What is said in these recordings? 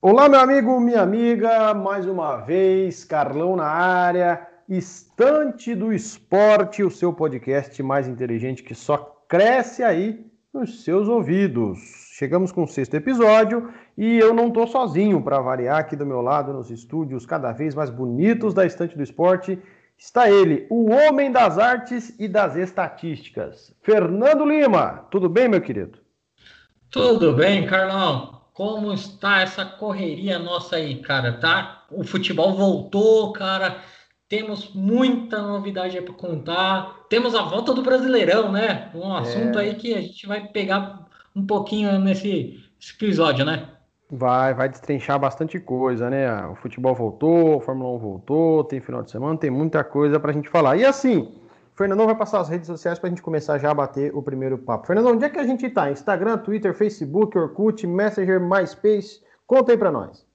Olá, meu amigo, minha amiga, mais uma vez, Carlão na área, Estante do Esporte, o seu podcast mais inteligente que só cresce aí nos seus ouvidos. Chegamos com o sexto episódio e eu não estou sozinho para variar aqui do meu lado nos estúdios cada vez mais bonitos da Estante do Esporte. Está ele, o homem das artes e das estatísticas, Fernando Lima. Tudo bem, meu querido? Tudo bem, Carlão. Como está essa correria nossa aí, cara? Tá? O futebol voltou, cara. Temos muita novidade para contar. Temos a volta do Brasileirão, né? Um é. assunto aí que a gente vai pegar um pouquinho nesse episódio, né? Vai, vai destrinchar bastante coisa, né? O futebol voltou, a Fórmula 1 voltou, tem final de semana, tem muita coisa para a gente falar. E assim, Fernandão vai passar as redes sociais para a gente começar já a bater o primeiro papo. Fernandão, onde é que a gente está? Instagram, Twitter, Facebook, Orkut, Messenger, MySpace? Conta aí para nós.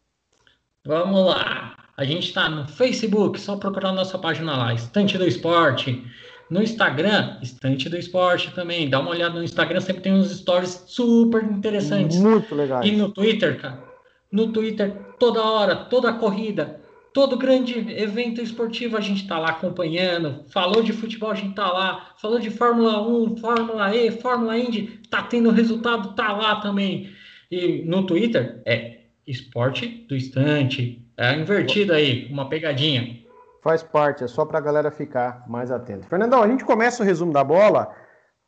Vamos lá. A gente está no Facebook, só procurar nossa página lá, Estante do Esporte. No Instagram, Estante do Esporte também. Dá uma olhada no Instagram, sempre tem uns stories super interessantes. Muito legal. E no Twitter, cara. No Twitter, toda hora, toda corrida, Todo grande evento esportivo a gente está lá acompanhando. Falou de futebol, a gente está lá. Falou de Fórmula 1, Fórmula E, Fórmula Indy, tá tendo resultado, tá lá também. E no Twitter é esporte do instante. É invertido aí, uma pegadinha. Faz parte, é só para a galera ficar mais atento. Fernandão, a gente começa o resumo da bola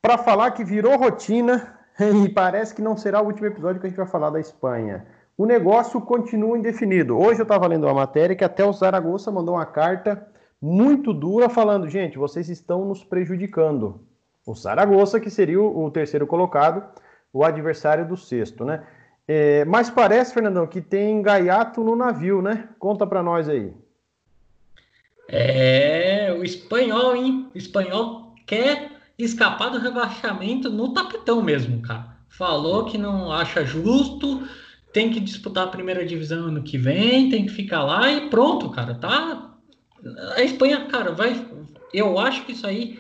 para falar que virou rotina e parece que não será o último episódio que a gente vai falar da Espanha o negócio continua indefinido. Hoje eu estava lendo uma matéria que até o Zaragoza mandou uma carta muito dura falando, gente, vocês estão nos prejudicando. O Zaragoza, que seria o, terceiro colocado, o adversário do sexto, né? É, mas parece, Fernandão, que tem gaiato no navio, né? Conta para nós aí. É, o espanhol, hein? O espanhol quer escapar do rebaixamento no tapetão mesmo, cara. Falou que não acha justo, tem que disputar a primeira divisão ano que vem, tem que ficar lá e pronto, cara, tá? A Espanha, cara, vai. Eu acho que isso aí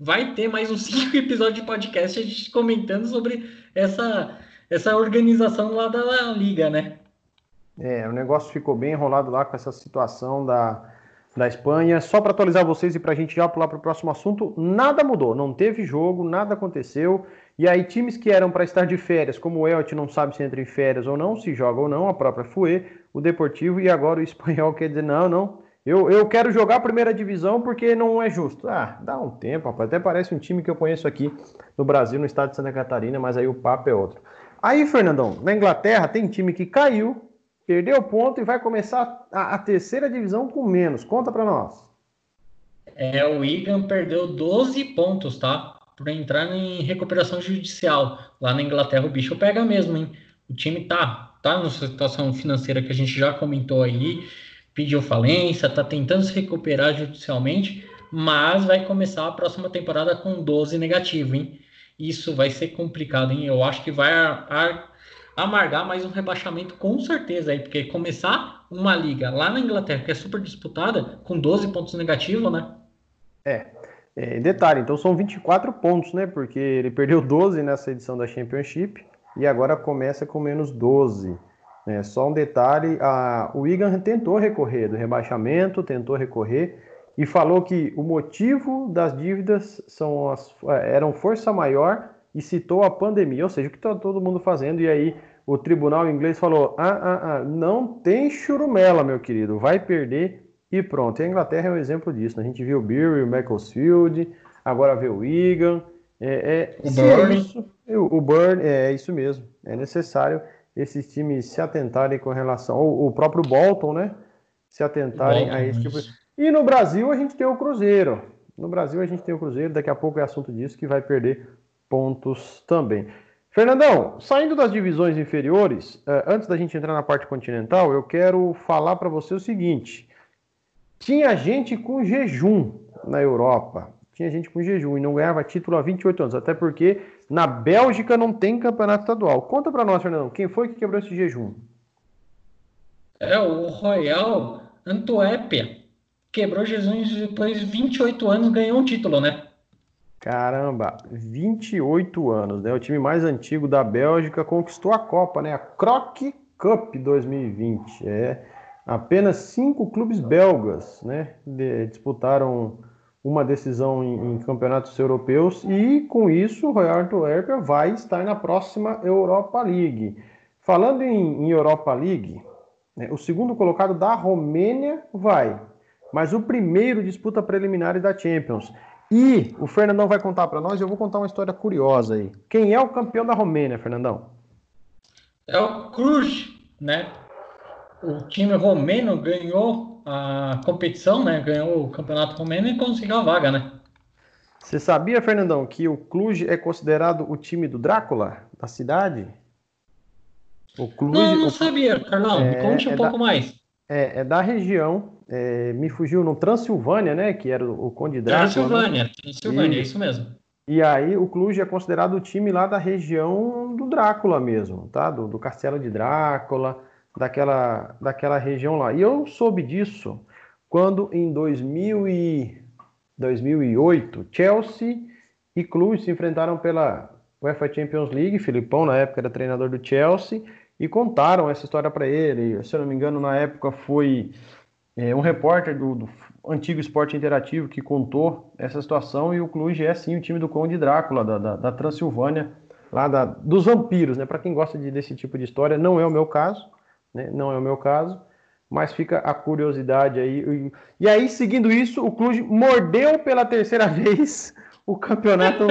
vai ter mais uns cinco episódios de podcast a gente comentando sobre essa, essa organização lá da Liga, né? É, o negócio ficou bem enrolado lá com essa situação da, da Espanha. Só para atualizar vocês e para a gente já pular para o próximo assunto, nada mudou, não teve jogo, nada aconteceu. E aí, times que eram para estar de férias, como o Elche não sabe se entra em férias ou não, se joga ou não, a própria Fue, o Deportivo e agora o Espanhol quer dizer: não, não, eu, eu quero jogar a primeira divisão porque não é justo. Ah, dá um tempo, rapaz. Até parece um time que eu conheço aqui no Brasil, no estado de Santa Catarina, mas aí o papo é outro. Aí, Fernandão, na Inglaterra tem time que caiu, perdeu ponto e vai começar a, a terceira divisão com menos. Conta para nós. É, o Wigan perdeu 12 pontos, tá? Para entrar em recuperação judicial. Lá na Inglaterra o bicho pega mesmo, hein? O time tá, tá numa situação financeira que a gente já comentou aí, pediu falência, tá tentando se recuperar judicialmente, mas vai começar a próxima temporada com 12 negativo, hein? Isso vai ser complicado, hein? Eu acho que vai amargar mais um rebaixamento com certeza aí, porque começar uma liga lá na Inglaterra que é super disputada com 12 pontos negativos, né? É, é, detalhe, então são 24 pontos, né? Porque ele perdeu 12 nessa edição da Championship e agora começa com menos 12. Né? Só um detalhe: a, o Wigan tentou recorrer do rebaixamento, tentou recorrer e falou que o motivo das dívidas são as, é, eram força maior e citou a pandemia, ou seja, o que está todo mundo fazendo. E aí o tribunal inglês falou: ah, ah, ah, não tem churumela, meu querido, vai perder e pronto. E a Inglaterra é um exemplo disso. Né? A gente viu o Beery, o Macclesfield, agora vê o Wigan. É, é, o Burn. É isso, o Burn, é isso mesmo. É necessário esses times se atentarem com relação. ao o próprio Bolton, né? Se atentarem Bolton, a esse tipo. E no Brasil a gente tem o Cruzeiro. No Brasil a gente tem o Cruzeiro, daqui a pouco é assunto disso, que vai perder pontos também. Fernandão, saindo das divisões inferiores, eh, antes da gente entrar na parte continental, eu quero falar para você o seguinte. Tinha gente com jejum na Europa. Tinha gente com jejum e não ganhava título há 28 anos. Até porque na Bélgica não tem campeonato estadual. Conta para nós, Fernandão, quem foi que quebrou esse jejum? É o Royal Antuérpia. Quebrou Jesus depois de 28 anos ganhou um título, né? Caramba, 28 anos, né? O time mais antigo da Bélgica conquistou a Copa, né? A Croque Cup 2020. É apenas cinco clubes belgas, né, de, disputaram uma decisão em, em, campeonatos europeus e com isso o Royal Antwerp vai estar na próxima Europa League. Falando em, em Europa League, né, o segundo colocado da Romênia vai, mas o primeiro disputa preliminares da Champions. E o Fernandão vai contar para nós, eu vou contar uma história curiosa aí. Quem é o campeão da Romênia, Fernandão? É o Cruz, né? O time romeno ganhou a competição, né? Ganhou o campeonato romeno e conseguiu a vaga, né? Você sabia, Fernandão, que o Cluj é considerado o time do Drácula da cidade? O Cluj, não, não o... sabia, Carlão. É, conte um é pouco da, mais. É, é da região é, me fugiu no Transilvânia, né? Que era o Conde Drácula. Né? Transilvânia, né? Transilvânia, e, é isso mesmo. E aí o Cluj é considerado o time lá da região do Drácula mesmo, tá? Do, do Castelo de Drácula, daquela, daquela região lá. E eu soube disso quando em 2000 e 2008 Chelsea e Cluj se enfrentaram pela UEFA Champions League. Filipão na época era treinador do Chelsea e contaram essa história para ele. Se eu não me engano na época foi é, um repórter do, do, antigo Esporte Interativo que contou essa situação e o Cluj é sim o time do Conde Drácula, da, da, da Transilvânia, lá da, dos vampiros, né? Para quem gosta de, desse tipo de história, não é o meu caso, né? Não é o meu caso, mas fica a curiosidade aí. E, aí, seguindo isso, o Cluj mordeu pela terceira vez o campeonato.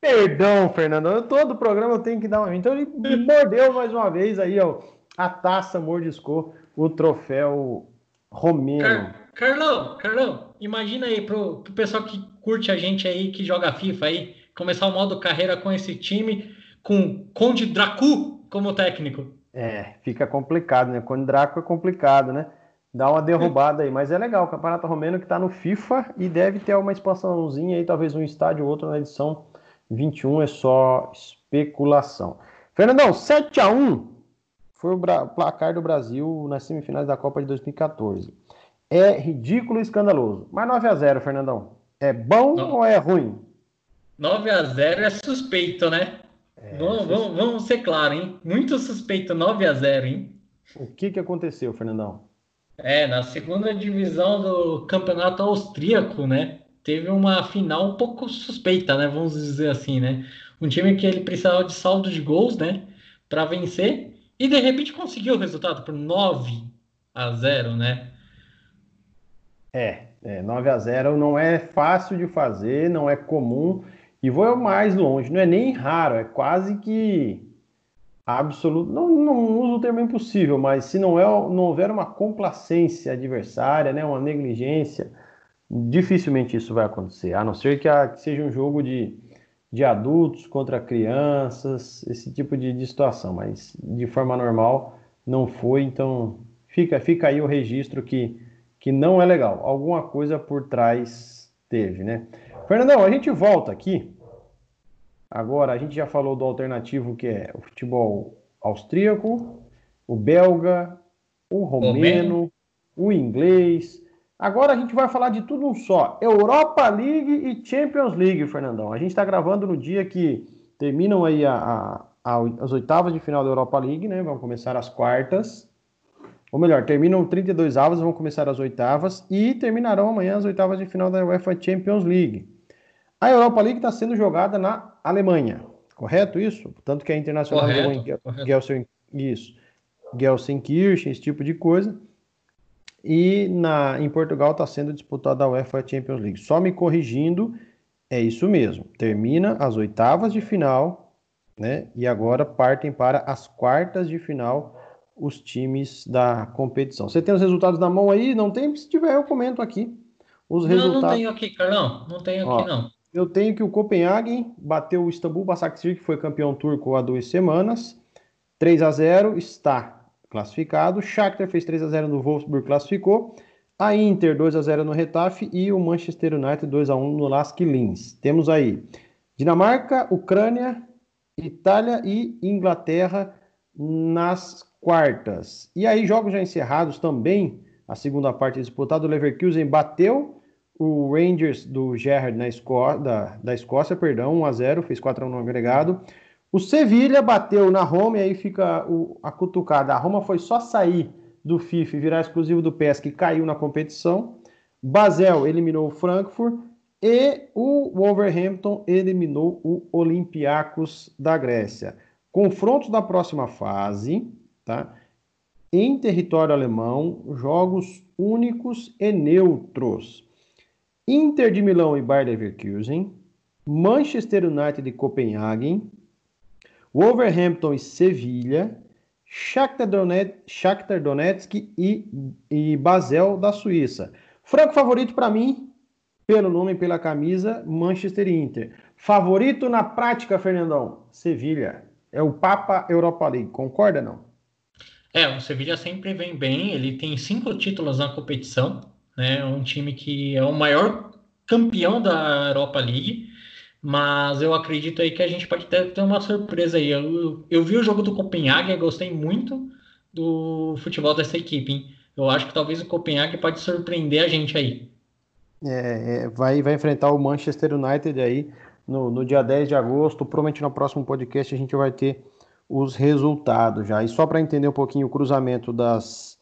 Perdão, Fernando, todo programa eu tenho que dar uma. Então ele mordeu mais uma vez aí, ó. A taça mordiscou o troféu Romero. Car Carlão, Carlão, imagina aí pro, pro pessoal que curte a gente aí, que joga FIFA aí, começar o modo carreira com esse time, com Conde Dracu como técnico. É, fica complicado, né? Conde Draco é complicado, né? Dá uma derrubada aí, mas é legal. O Campeonato Romeno que tá no FIFA e deve ter uma expansãozinha aí, talvez um estádio ou outro na edição 21, é só especulação. Fernandão, 7 a 1 foi o placar do Brasil nas semifinais da Copa de 2014. É ridículo e escandaloso. Mas 9 a 0 Fernandão. É bom Não. ou é ruim? 9 a 0 é suspeito, né? É, vamos, vamos, vamos, ser claros, hein? Muito suspeito 9 a 0 hein? O que, que aconteceu, Fernandão? É, na segunda divisão do campeonato austríaco, né? Teve uma final um pouco suspeita, né? Vamos dizer assim, né? Um time que ele precisava de saldo de gols, né? Para vencer e de repente conseguiu o resultado por 9 a 0, né? É, é 9 a 0 não é fácil de fazer, não é comum. E vou mais longe, não é nem raro, é quase que absoluto. Não, não uso o termo impossível, mas se não, é, não houver uma complacência adversária, né, uma negligência, dificilmente isso vai acontecer, a não ser que, a, que seja um jogo de de adultos contra crianças, esse tipo de, de situação, mas de forma normal não foi, então fica, fica aí o registro que, que não é legal. Alguma coisa por trás teve, né? Fernandão, a gente volta aqui. Agora, a gente já falou do alternativo que é o futebol austríaco, o belga, o romeno, o inglês, Agora a gente vai falar de tudo um só: Europa League e Champions League, Fernandão. A gente está gravando no dia que terminam aí a, a, a, as oitavas de final da Europa League, né? Vão começar as quartas. Ou melhor, terminam 32 avos, vão começar as oitavas e terminarão amanhã as oitavas de final da UEFA Champions League. A Europa League está sendo jogada na Alemanha, correto isso? Tanto que a Internacional correto, jogou em Gelsen, isso, Gelsenkirchen, esse tipo de coisa. E na, em Portugal está sendo disputada a UEFA Champions League. Só me corrigindo, é isso mesmo. Termina as oitavas de final, né? E agora partem para as quartas de final os times da competição. Você tem os resultados na mão aí? Não tem? Se tiver, eu comento aqui. Os não, resultados. não tenho aqui, Carlão. Não tenho aqui, Ó, não. Eu tenho que o Copenhagen bateu o Istambul Basaksehir, que foi campeão turco há duas semanas. 3 a 0 está classificado. Shakhtar fez 3 a 0 no Wolfsburg, classificou. A Inter 2 a 0 no Retafe e o Manchester United 2 a 1 no Lask Linz. Temos aí Dinamarca, Ucrânia, Itália e Inglaterra nas quartas. E aí jogos já encerrados também. A segunda parte disputada, o Leverkusen bateu o Rangers do Gerrard na Escó da, da Escócia, perdão, 1 a 0, fez 4 a 1 no agregado. O Sevilha bateu na Roma e aí fica o, a cutucada. A Roma foi só sair do FIFA e virar exclusivo do PES que caiu na competição. Basel eliminou o Frankfurt e o Wolverhampton eliminou o Olympiacos da Grécia. Confrontos da próxima fase, tá? Em território alemão, jogos únicos e neutros. Inter de Milão e Bayer Leverkusen, Manchester United e Copenhagen, Wolverhampton e Sevilha, Shakhtar Donetsk, Shakhtar Donetsk e, e Basel da Suíça. Franco favorito para mim, pelo nome e pela camisa, Manchester Inter. Favorito na prática, Fernandão, Sevilha. É o Papa Europa League, concorda não? É, o Sevilha sempre vem bem, ele tem cinco títulos na competição, né? É um time que é o maior campeão da Europa League, mas eu acredito aí que a gente pode ter, ter uma surpresa aí. Eu, eu vi o jogo do Copenhague gostei muito do futebol dessa equipe, hein? Eu acho que talvez o Copenhague pode surpreender a gente aí. É, é, vai, vai enfrentar o Manchester United aí no, no dia 10 de agosto. Provavelmente no próximo podcast a gente vai ter os resultados já. E só para entender um pouquinho o cruzamento das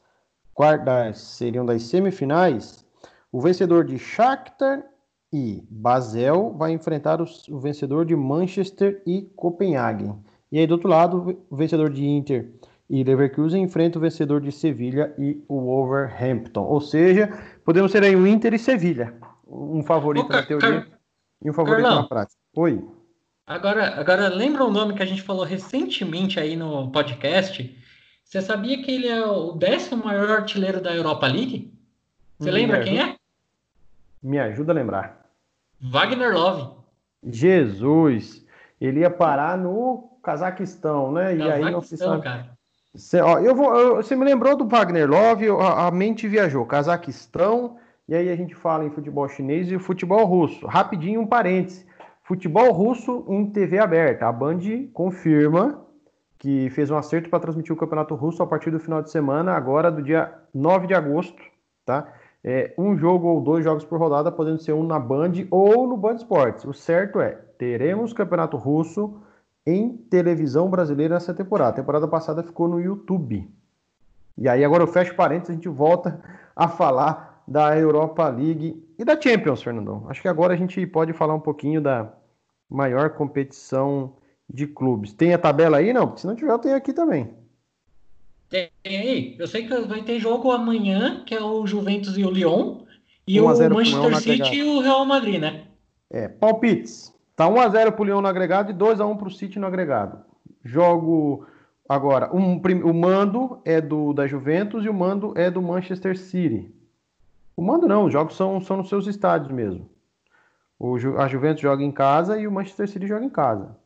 quartas, seriam das semifinais, o vencedor de Shakhtar e Basel vai enfrentar os, o vencedor de Manchester e Copenhague. E aí do outro lado, o vencedor de Inter e Leverkusen enfrenta o vencedor de Sevilha e o Wolverhampton. Ou seja, podemos ter aí um Inter e Sevilha. Um favorito Ô, na teoria Car... e um favorito Carlão, na prática. Oi. Agora, agora lembra o nome que a gente falou recentemente aí no podcast? Você sabia que ele é o décimo maior artilheiro da Europa League? Você Me lembra ajuda, quem é? Me ajuda a lembrar. Wagner Love. Jesus! Ele ia parar no Cazaquistão, né? E aí não se sabe. Cara. Cê, ó, eu vou, eu, você me lembrou do Wagner Love, a, a, mente viajou. Cazaquistão, e aí a gente fala em futebol chinês e futebol russo. Rapidinho, um parêntese. Futebol russo em TV aberta. A Band confirma que fez um acerto para transmitir o Campeonato Russo a partir do final de semana, agora do dia 9 de agosto, tá? É, um jogo ou dois jogos por rodada, podendo ser um na Band ou no Band Esportes. O certo é, teremos Campeonato Russo em televisão brasileira nessa temporada. A temporada passada ficou no YouTube. E aí agora eu fecho parênteses, a gente volta a falar da Europa League e da Champions, Fernandão. Acho que agora a gente pode falar um pouquinho da maior competição de clubes. Tem a tabela aí, não? Porque se não tiver, eu tenho aqui também. Tem aí. Eu sei que vai ter jogo amanhã, que é o Juventus e o Lyon, e o Manchester City e o Real Madrid, né? É, palpites. Tá 1x0 pro Lyon no agregado e 2x1 pro City no agregado. Jogo agora, um, o mando é do da Juventus e o mando é do Manchester City. O mando não, os jogos são, são nos seus estádios mesmo. O, a Juventus joga em casa e o Manchester City joga em casa.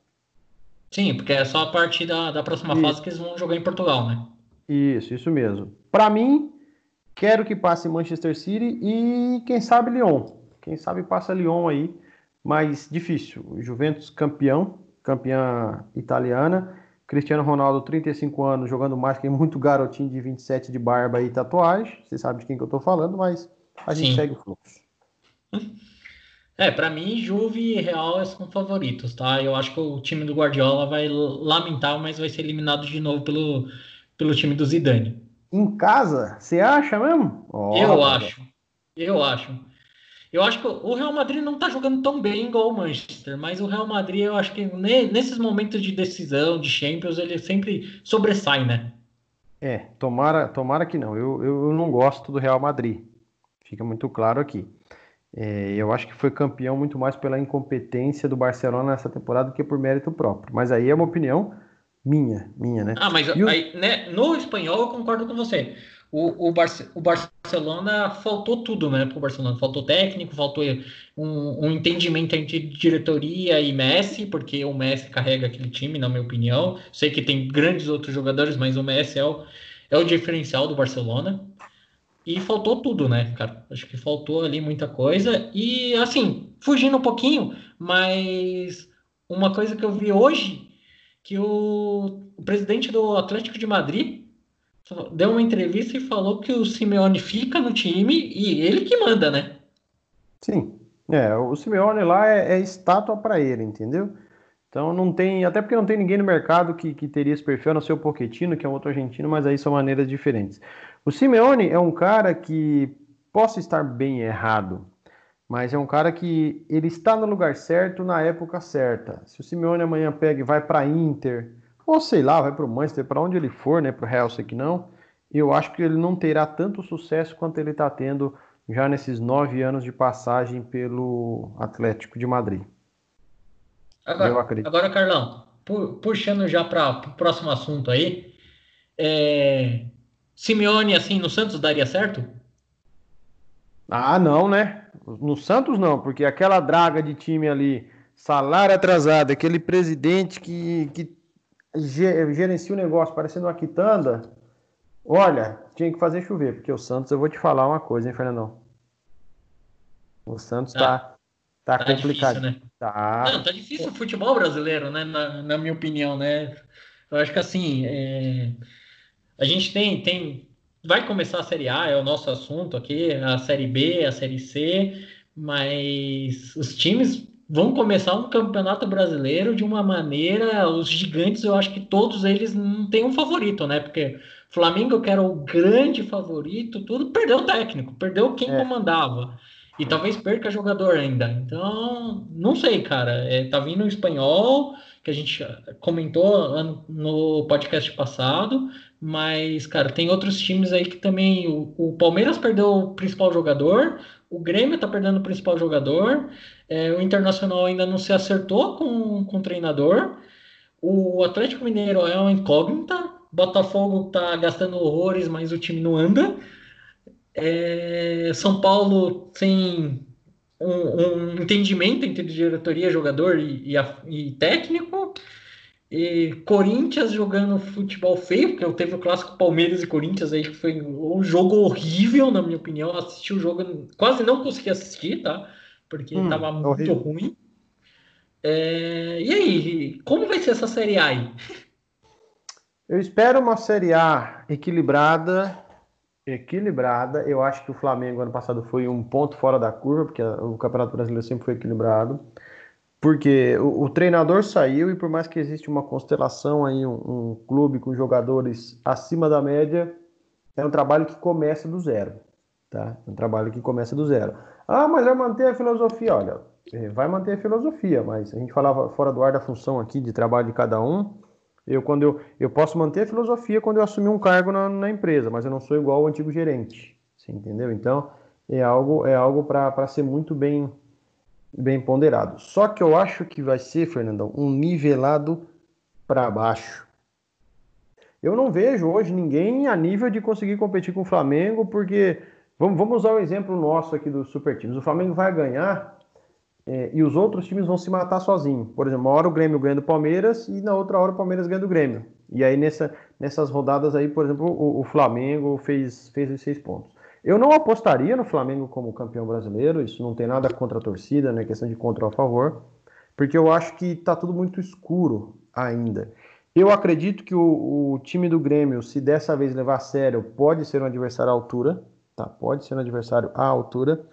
Sim, porque é só a partir da, da próxima isso. fase que eles vão jogar em Portugal, né? Isso, isso mesmo. Para mim, quero que passe Manchester City e quem sabe Lyon. Quem sabe passa Lyon aí mais difícil. Juventus campeão, campeã italiana. Cristiano Ronaldo, 35 anos, jogando mais que muito garotinho de 27 de barba e tatuagem. Você sabe de quem que eu tô falando, mas a gente Sim. segue o fluxo. É, para mim, Juve e Real são favoritos, tá? Eu acho que o time do Guardiola vai lamentar, mas vai ser eliminado de novo pelo, pelo time do Zidane. Em casa? Você acha mesmo? Oh, eu acho. Eu acho. Eu acho que o Real Madrid não está jogando tão bem igual o Manchester, mas o Real Madrid, eu acho que nesses momentos de decisão, de Champions, ele sempre sobressai, né? É, tomara, tomara que não. Eu, eu, não gosto do Real Madrid. Fica muito claro aqui. É, eu acho que foi campeão muito mais pela incompetência do Barcelona nessa temporada do que por mérito próprio. Mas aí é uma opinião minha, minha, né? Ah, mas aí, né, no espanhol eu concordo com você o, o, o Barcelona faltou tudo, né? Para o Barcelona faltou técnico, faltou um, um, entendimento entre diretoria e Messi, porque o Messi carrega aquele time, na minha opinião. Sei que tem grandes outros jogadores, mas o Messi é o, é o diferencial do Barcelona. E faltou tudo, né, cara? Acho que faltou ali muita coisa. E assim, fugindo um pouquinho, mas uma coisa que eu vi hoje, que o, o presidente do Atlético de Madrid deu uma entrevista e falou que o Simeone fica no time e ele que manda, né? Sim. É, o Simeone lá é, é estátua para ele, entendeu? Então não tem, até porque não tem ninguém no mercado que, que teria esse perfil, a não ser o que é um outro argentino, mas aí são maneiras diferentes. O Simeone é um cara que possa estar bem errado, mas é um cara que ele está no lugar certo na época certa. Se o Simeone amanhã pega e vai para Inter, ou sei lá, vai para o Manchester, para onde ele for, né, para o Real, sei que não, eu acho que ele não terá tanto sucesso quanto ele está tendo já nesses nove anos de passagem pelo Atlético de Madrid. Agora, agora Carlão, puxando já para o próximo assunto aí, é... Simeone, assim, no Santos daria certo? Ah, não, né? No Santos não, porque aquela draga de time ali, salário atrasado, aquele presidente que, que gerencia o negócio parecendo uma quitanda, olha, tinha que fazer chover, porque o Santos, eu vou te falar uma coisa, hein, Fernandão? O Santos tá, tá, tá, tá complicado. Difícil, né? Tá. Não, tá difícil o futebol brasileiro, né? Na, na minha opinião, né? Eu acho que assim, é... a gente tem, tem. Vai começar a Série A, é o nosso assunto aqui, a Série B, a Série C, mas os times vão começar um campeonato brasileiro de uma maneira. Os gigantes, eu acho que todos eles não têm um favorito, né? Porque Flamengo, que era o grande favorito, tudo perdeu o técnico, perdeu quem é. comandava. E talvez perca jogador ainda. Então, não sei, cara. É, tá vindo o espanhol, que a gente comentou no podcast passado, mas, cara, tem outros times aí que também. O, o Palmeiras perdeu o principal jogador, o Grêmio tá perdendo o principal jogador, é, o Internacional ainda não se acertou com, com o treinador, o Atlético Mineiro é uma incógnita, Botafogo tá gastando horrores, mas o time não anda. É, São Paulo sem um, um, entendimento entre diretoria, jogador e, e, e, técnico. E Corinthians jogando futebol feio, porque eu teve o clássico Palmeiras e Corinthians aí, que foi um jogo horrível, na minha opinião. Assisti o jogo, quase não consegui assistir, tá? Porque hum, tava muito horrível. ruim. É, e aí, como vai ser essa Série A aí? Eu espero uma Série A equilibrada, equilibrada. Eu acho que o Flamengo ano passado foi um ponto fora da curva, porque o Campeonato Brasileiro sempre foi equilibrado. Porque o, o treinador saiu e por mais que existe uma constelação aí, um, um, clube com jogadores acima da média, é um trabalho que começa do zero, tá? É um trabalho que começa do zero. Ah, mas vai manter a filosofia. Olha, é, vai manter a filosofia, mas a gente falava fora do ar da função aqui de trabalho de cada um. Eu, quando eu, eu posso manter a filosofia quando eu assumir um cargo na, na empresa, mas eu não sou igual ao antigo gerente. Você entendeu? Então, é algo, é algo para ser muito bem, bem ponderado. Só que eu acho que vai ser, Fernandão, um nivelado para baixo. Eu não vejo hoje ninguém a nível de conseguir competir com o Flamengo, porque vamos, vamos usar o exemplo nosso aqui do Super Times. O Flamengo vai ganhar é, e os outros times vão se matar sozinhos. Por exemplo, uma hora o Grêmio ganha do Palmeiras e na outra hora o Palmeiras ganha do Grêmio. E aí nessa, nessas rodadas aí, por exemplo, o, o Flamengo fez, fez os seis pontos. Eu não apostaria no Flamengo como campeão brasileiro, isso não tem nada contra a torcida, não é questão de contra ou a favor, porque eu acho que está tudo muito escuro ainda. Eu acredito que o, o, time do Grêmio, se dessa vez levar a sério, pode ser um adversário à altura, tá? Pode ser um adversário à altura.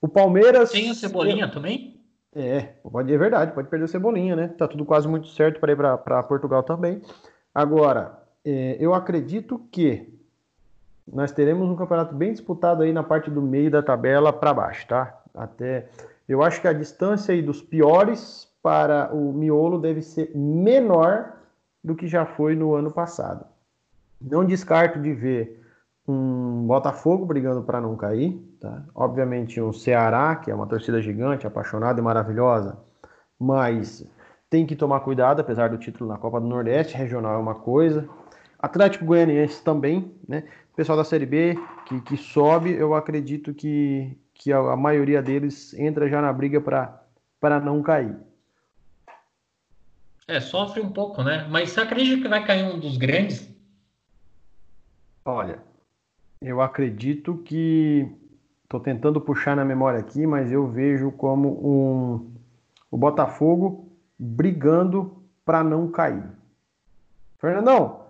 O Palmeiras. Tem o Cebolinha eu... também? É, pode, é verdade, pode perder o Cebolinha, né? Tá tudo quase muito certo para ir para Portugal também. Agora, é, eu acredito que nós teremos um campeonato bem disputado aí na parte do meio da tabela para baixo, tá? Até eu acho que a distância aí dos piores para o miolo deve ser menor do que já foi no ano passado. Não descarto de ver um Botafogo brigando para não cair, tá? Obviamente um Ceará, que é uma torcida gigante, apaixonada e maravilhosa, mas tem que tomar cuidado, apesar do título na Copa do Nordeste, regional é uma coisa. Atlético Goianiense também, né? O pessoal da Série B que, que sobe, eu acredito que, que a, a maioria deles entra já na briga para não cair. É, sofre um pouco, né? Mas você acredita que vai cair um dos grandes? Olha, eu acredito que estou tentando puxar na memória aqui, mas eu vejo como um o Botafogo brigando para não cair. Fernandão,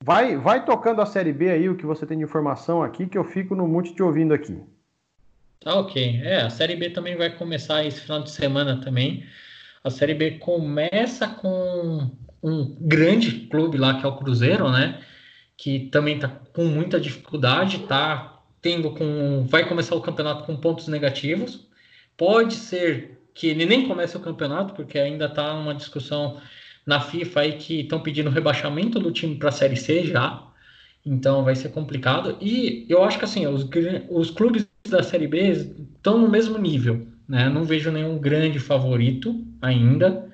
vai vai tocando a Série B aí o que você tem de informação aqui que eu fico no mute te ouvindo aqui. Tá ok. É, a Série B também vai começar esse final de semana também. A Série B começa com um grande clube lá, que é o Cruzeiro, né? Que também está com muita dificuldade, tá tendo com. Vai começar o campeonato com pontos negativos. Pode ser que ele nem comece o campeonato, porque ainda está uma discussão na FIFA aí que estão pedindo rebaixamento do time para a Série C já. Então vai ser complicado. E eu acho que assim, os, os clubes da Série B estão no mesmo nível. Né? Não vejo nenhum grande favorito ainda,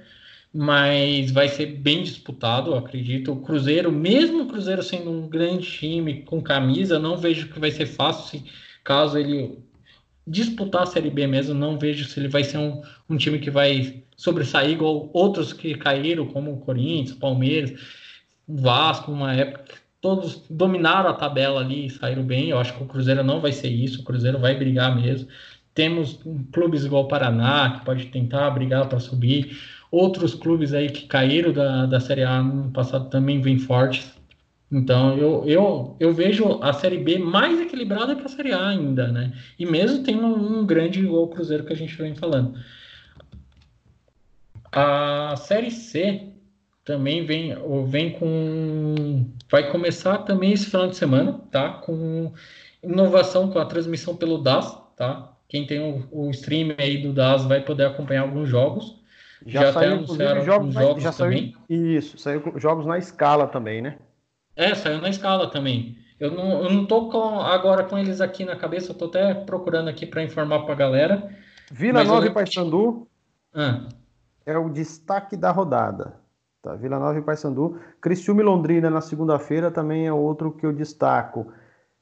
mas vai ser bem disputado, acredito. O Cruzeiro, mesmo o Cruzeiro sendo um grande time com camisa, não vejo que vai ser fácil se, caso ele disputar a Série B mesmo, não vejo se ele vai ser um, um time que vai sobressair igual outros que caíram, como o Corinthians, Palmeiras, Vasco, uma época todos dominaram a tabela ali e saíram bem. Eu acho que o Cruzeiro não vai ser isso, o Cruzeiro vai brigar mesmo. Temos clubes igual o Paraná, que pode tentar brigar para subir. Outros clubes aí que caíram da, da Série A no passado também vêm fortes. Então, eu, eu, eu vejo a Série B mais equilibrada que a Série A ainda, né? E mesmo tendo um grande igual o Cruzeiro que a gente vem falando. A Série C também vem, vem com. Vai começar também esse final de semana, tá? Com inovação com a transmissão pelo DAS, tá? Quem tem o, o stream aí do DAS vai poder acompanhar alguns jogos. Já, já saiu, anunciaram jogos, jogos já também. Saiu, isso, saiu jogos na escala também, né? É, saiu na escala também. Eu não, eu não tô com, agora com eles aqui na cabeça, eu tô até procurando aqui para informar para a galera. Vila Nova e Paysandu ah. É o destaque da rodada. Tá, Vila Nova e Paysandu. Criciúma e Londrina na segunda-feira também é outro que eu destaco.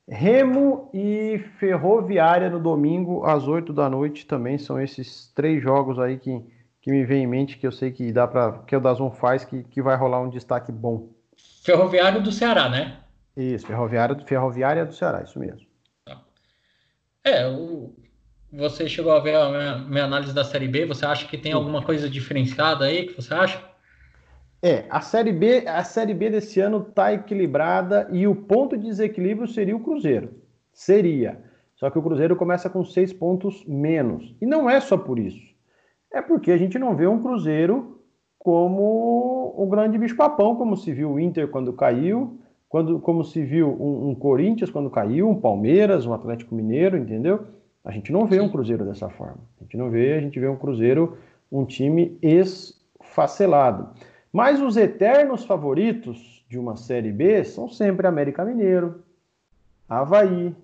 Remo e Ferroviária no domingo, às 8 da noite, também são esses três jogos aí que, que me vem em mente, que eu sei que dá para que o Dazon faz, que, que vai rolar um destaque bom. Ferroviário do Ceará, né? Isso, Ferroviária, Ferroviária do Ceará, isso mesmo. Tá. É, o, você chegou a ver a minha, minha, análise da Série B, você acha que tem alguma coisa diferenciada aí que você acha? É, a Série B, a Série B desse ano está equilibrada e o ponto de desequilíbrio seria o Cruzeiro. Seria. Só que o Cruzeiro começa com seis pontos menos. E não é só por isso. É porque a gente não vê um Cruzeiro como o grande bicho-papão, como se viu o Inter quando caiu, quando, como se viu um, um, Corinthians quando caiu, um Palmeiras, um Atlético Mineiro, entendeu? A gente não vê um Cruzeiro dessa forma. A gente não vê, a gente vê um Cruzeiro, um time esfacelado. Mas os eternos favoritos de uma Série B são sempre América Mineiro, Havaí,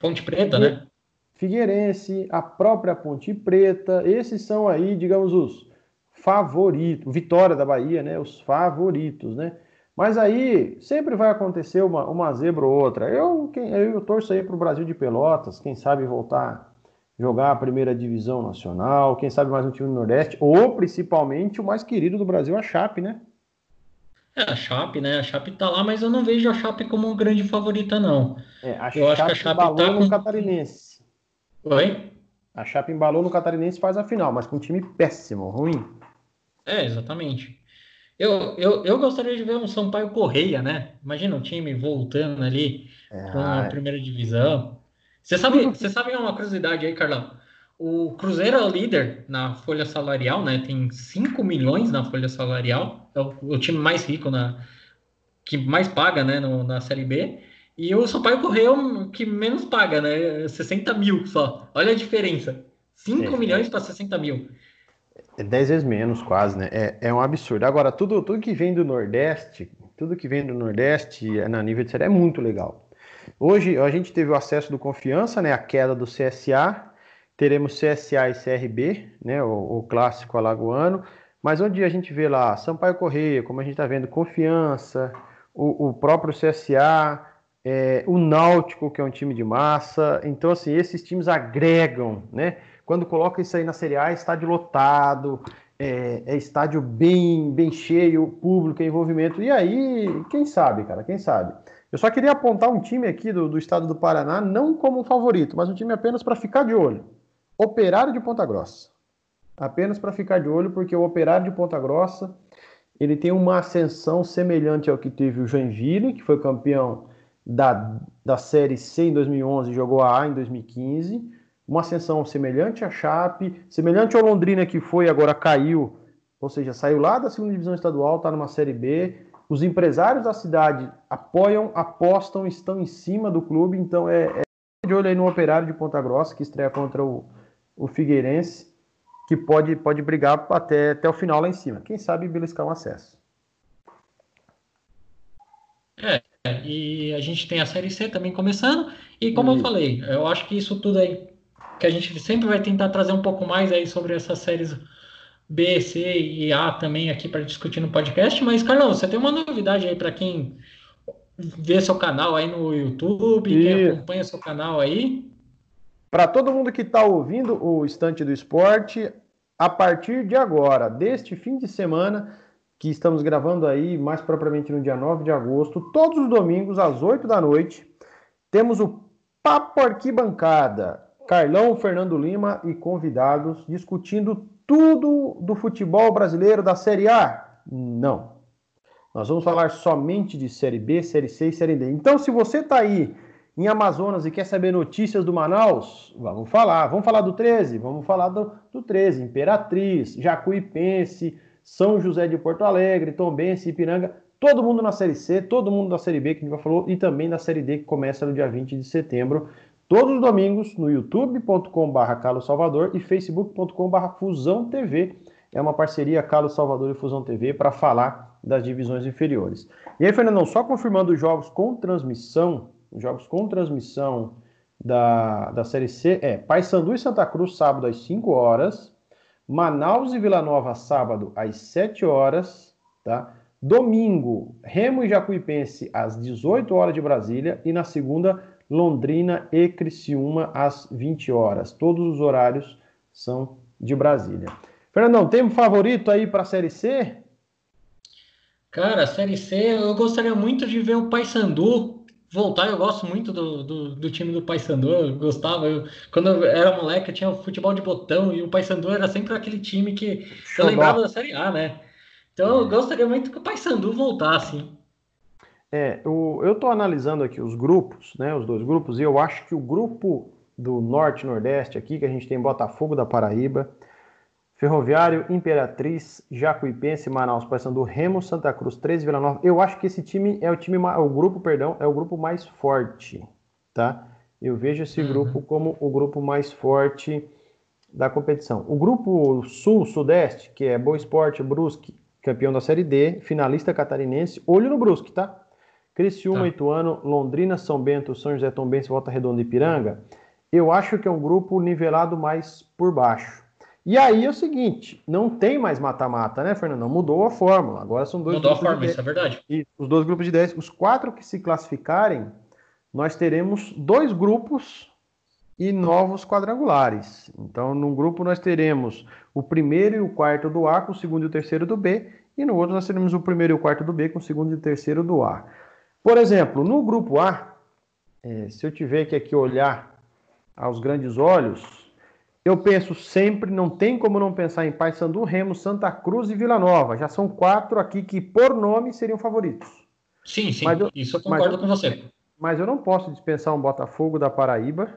Ponte Preta, né? Figueirense, a própria Ponte Preta. Esses são aí, digamos, os favoritos. Vitória da Bahia, né? Os favoritos, né? Mas aí sempre vai acontecer uma, uma zebra ou outra. Eu, quem, eu torço aí para o Brasil de Pelotas, quem sabe voltar jogar a primeira divisão nacional, quem sabe mais um time do Nordeste, ou principalmente o mais querido do Brasil, a Chape, né? É, a Chape, né? A Chape tá lá, mas eu não vejo a Chape como grande favorita, não. É, a eu Chape acho que a Chape embalou tá no. Catarinense. Oi? A Chape embalou no Catarinense faz a final, mas com um time péssimo, ruim. É, exatamente. Eu, eu, eu gostaria de ver um Sampaio Correia, né? Imagina o time voltando ali é, para a primeira divisão. Você sabe, você sabe uma curiosidade aí, Carlão? O Cruzeiro é o líder na folha salarial, né? Tem 5 milhões na folha salarial. É o, o, time mais rico na que mais paga, né, no, na Série B. E o Sampaio Correia é o que menos paga, né? 60 mil só. Olha a diferença. 5 é, milhões é. para 60 mil. É 10 vezes menos, quase, né? É, é um absurdo. Agora, tudo, tudo que vem do Nordeste, tudo que vem do Nordeste na nível de série é muito legal. Hoje a gente teve o acesso do Confiança, né, a queda do CSA, teremos CSA e CRB, né, o, o clássico alagoano, mas onde a gente vê lá Sampaio Correia, como a gente está vendo, Confiança, o, o próprio CSA, é, o Náutico, que é um time de massa. Então, assim, esses times agregam, né? Quando coloca isso aí na Série A, estádio lotado, é, é, estádio bem, bem cheio, público, envolvimento. E aí, quem sabe, cara, quem sabe? Eu só queria apontar um time aqui do, do estado do Paraná, não como favorito, mas um time apenas para ficar de olho. Operário de Ponta Grossa. Apenas para ficar de olho, porque o Operário de Ponta Grossa ele tem uma ascensão semelhante ao que teve o Joinville, que foi campeão da, da Série C em 2011 e jogou a A em 2015. Uma ascensão semelhante à Chape, semelhante ao Londrina, que foi agora caiu ou seja, saiu lá da segunda divisão estadual, está numa Série B. Os empresários da cidade apoiam, apostam, estão em cima do clube, então é, é de olho aí no Operário de Ponta Grossa, que estreia contra o, o Figueirense, que pode, pode brigar até, até o final lá em cima. Quem sabe beliscar um acesso. É, e a gente tem a Série C também começando, e como eu falei, eu acho que isso tudo aí, que a gente sempre vai tentar trazer um pouco mais aí sobre essas séries B, C e A também aqui para discutir no podcast. Mas, Carlão, você tem uma novidade aí para quem vê seu canal aí no YouTube, e... quem acompanha seu canal aí? Para todo mundo que está ouvindo o Estante do Esporte, a partir de agora, deste fim de semana, que estamos gravando aí mais propriamente no dia 9 de agosto, todos os domingos às 8 da noite, temos o Papo Arquibancada. Carlão, Fernando Lima e convidados discutindo tudo do futebol brasileiro da Série A? Não. Nós vamos falar somente de Série B, Série C e Série D. Então, se você está aí em Amazonas e quer saber notícias do Manaus, vamos falar. Vamos falar do 13? Vamos falar do, do 13. Imperatriz, Jacuipense, São José de Porto Alegre, Tombense, Ipiranga. Todo mundo na Série C, todo mundo na Série B, que a gente já falou, e também na Série D, que começa no dia 20 de setembro todos os domingos no youtube.com.br Carlos Salvador e facebook.com.br Fusão TV. É uma parceria Carlos Salvador e Fusão TV para falar das divisões inferiores. E aí, Fernandão, só confirmando os jogos com transmissão, os jogos com transmissão da, da Série C é Paysandu e Santa Cruz, sábado às 5 horas, Manaus e Vila Nova, sábado às 7 horas, tá? Domingo, Remo e Jacuipense às 18 horas de Brasília e na segunda, Londrina e Criciúma às 20 horas. Todos os horários são de Brasília. Fernandão, tem um favorito aí para a Série C? Cara, a Série C, eu gostaria muito de ver o Paysandu voltar. Eu gosto muito do, do, do time do Paysandu, eu gostava. Eu, quando eu era moleque, eu tinha o futebol de botão e o Paysandu era sempre aquele time que eu lembrava da Série A, né? Então eu gostaria muito que o Paysandu voltasse. É, eu estou analisando aqui os grupos, né, os dois grupos, e eu acho que o grupo do Norte Nordeste aqui, que a gente tem Botafogo da Paraíba, Ferroviário, Imperatriz, Jacuipense, Manaus, Paysandu, Remo, Santa Cruz, 13 Vila Nova. Eu acho que esse time é o time, o grupo, perdão, é o grupo mais forte, tá? Eu vejo esse uhum. grupo como o grupo mais forte da competição. O grupo Sul-Sudeste, que é Boa Esporte, Brusque, campeão da Série D, finalista catarinense, olho no Brusque, tá? Criciúma, tá. Ituano, Londrina, São Bento, São José, Tombense, Volta Redonda e Piranga, eu acho que é um grupo nivelado mais por baixo. E aí é o seguinte, não tem mais mata-mata, né, Fernandão? Mudou a fórmula. Agora são dois Mudou a fórmula, isso é verdade. E os dois grupos de 10. Os quatro que se classificarem, nós teremos dois grupos e novos quadrangulares. Então, num grupo nós teremos o primeiro e o quarto do A com o segundo e o terceiro do B, e no outro nós teremos o primeiro e o quarto do B com o segundo e o terceiro do A. Por exemplo, no grupo A, é, se eu tiver que aqui olhar aos grandes olhos, eu penso sempre, não tem como não pensar em Paysandu, Remo, Santa Cruz e Vila Nova. Já são quatro aqui que, por nome, seriam favoritos. Sim, sim, eu, isso eu concordo eu, com você. Mas eu não posso dispensar um Botafogo da Paraíba,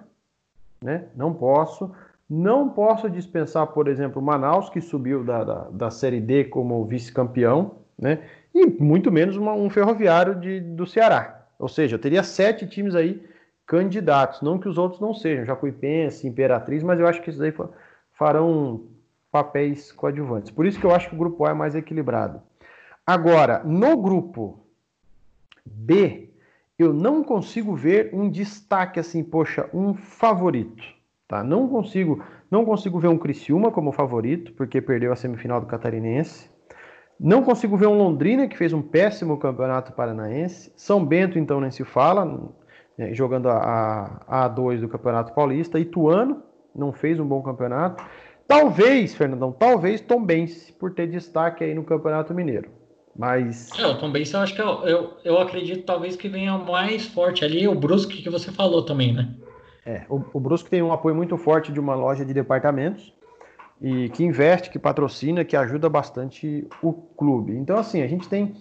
né? Não posso. Não posso dispensar, por exemplo, Manaus, que subiu da, da, da Série D como vice-campeão, né? E muito menos uma, um ferroviário de, do Ceará. Ou seja, eu teria sete times aí candidatos, não que os outros não sejam, Jacuipense, Imperatriz, mas eu acho que esses aí farão papéis coadjuvantes. Por isso que eu acho que o grupo A é mais equilibrado. Agora, no grupo B, eu não consigo ver um destaque assim, poxa, um favorito, tá? Não consigo, não consigo ver um Criciúma como favorito, porque perdeu a semifinal do Catarinense. Não consigo ver um Londrina que fez um péssimo campeonato paranaense. São Bento, então, nem se fala, né, jogando a, a A2 do Campeonato Paulista. Ituano não fez um bom campeonato. Talvez, Fernandão, talvez Tom Bense, por ter destaque aí no Campeonato Mineiro. Mas. É, o Tom Bense eu acho que eu, é eu, eu acredito talvez que venha mais forte ali, o Brusque que você falou também, né? É, o, o Brusque tem um apoio muito forte de uma loja de departamentos e que investe, que patrocina, que ajuda bastante o clube. Então, assim, a gente tem.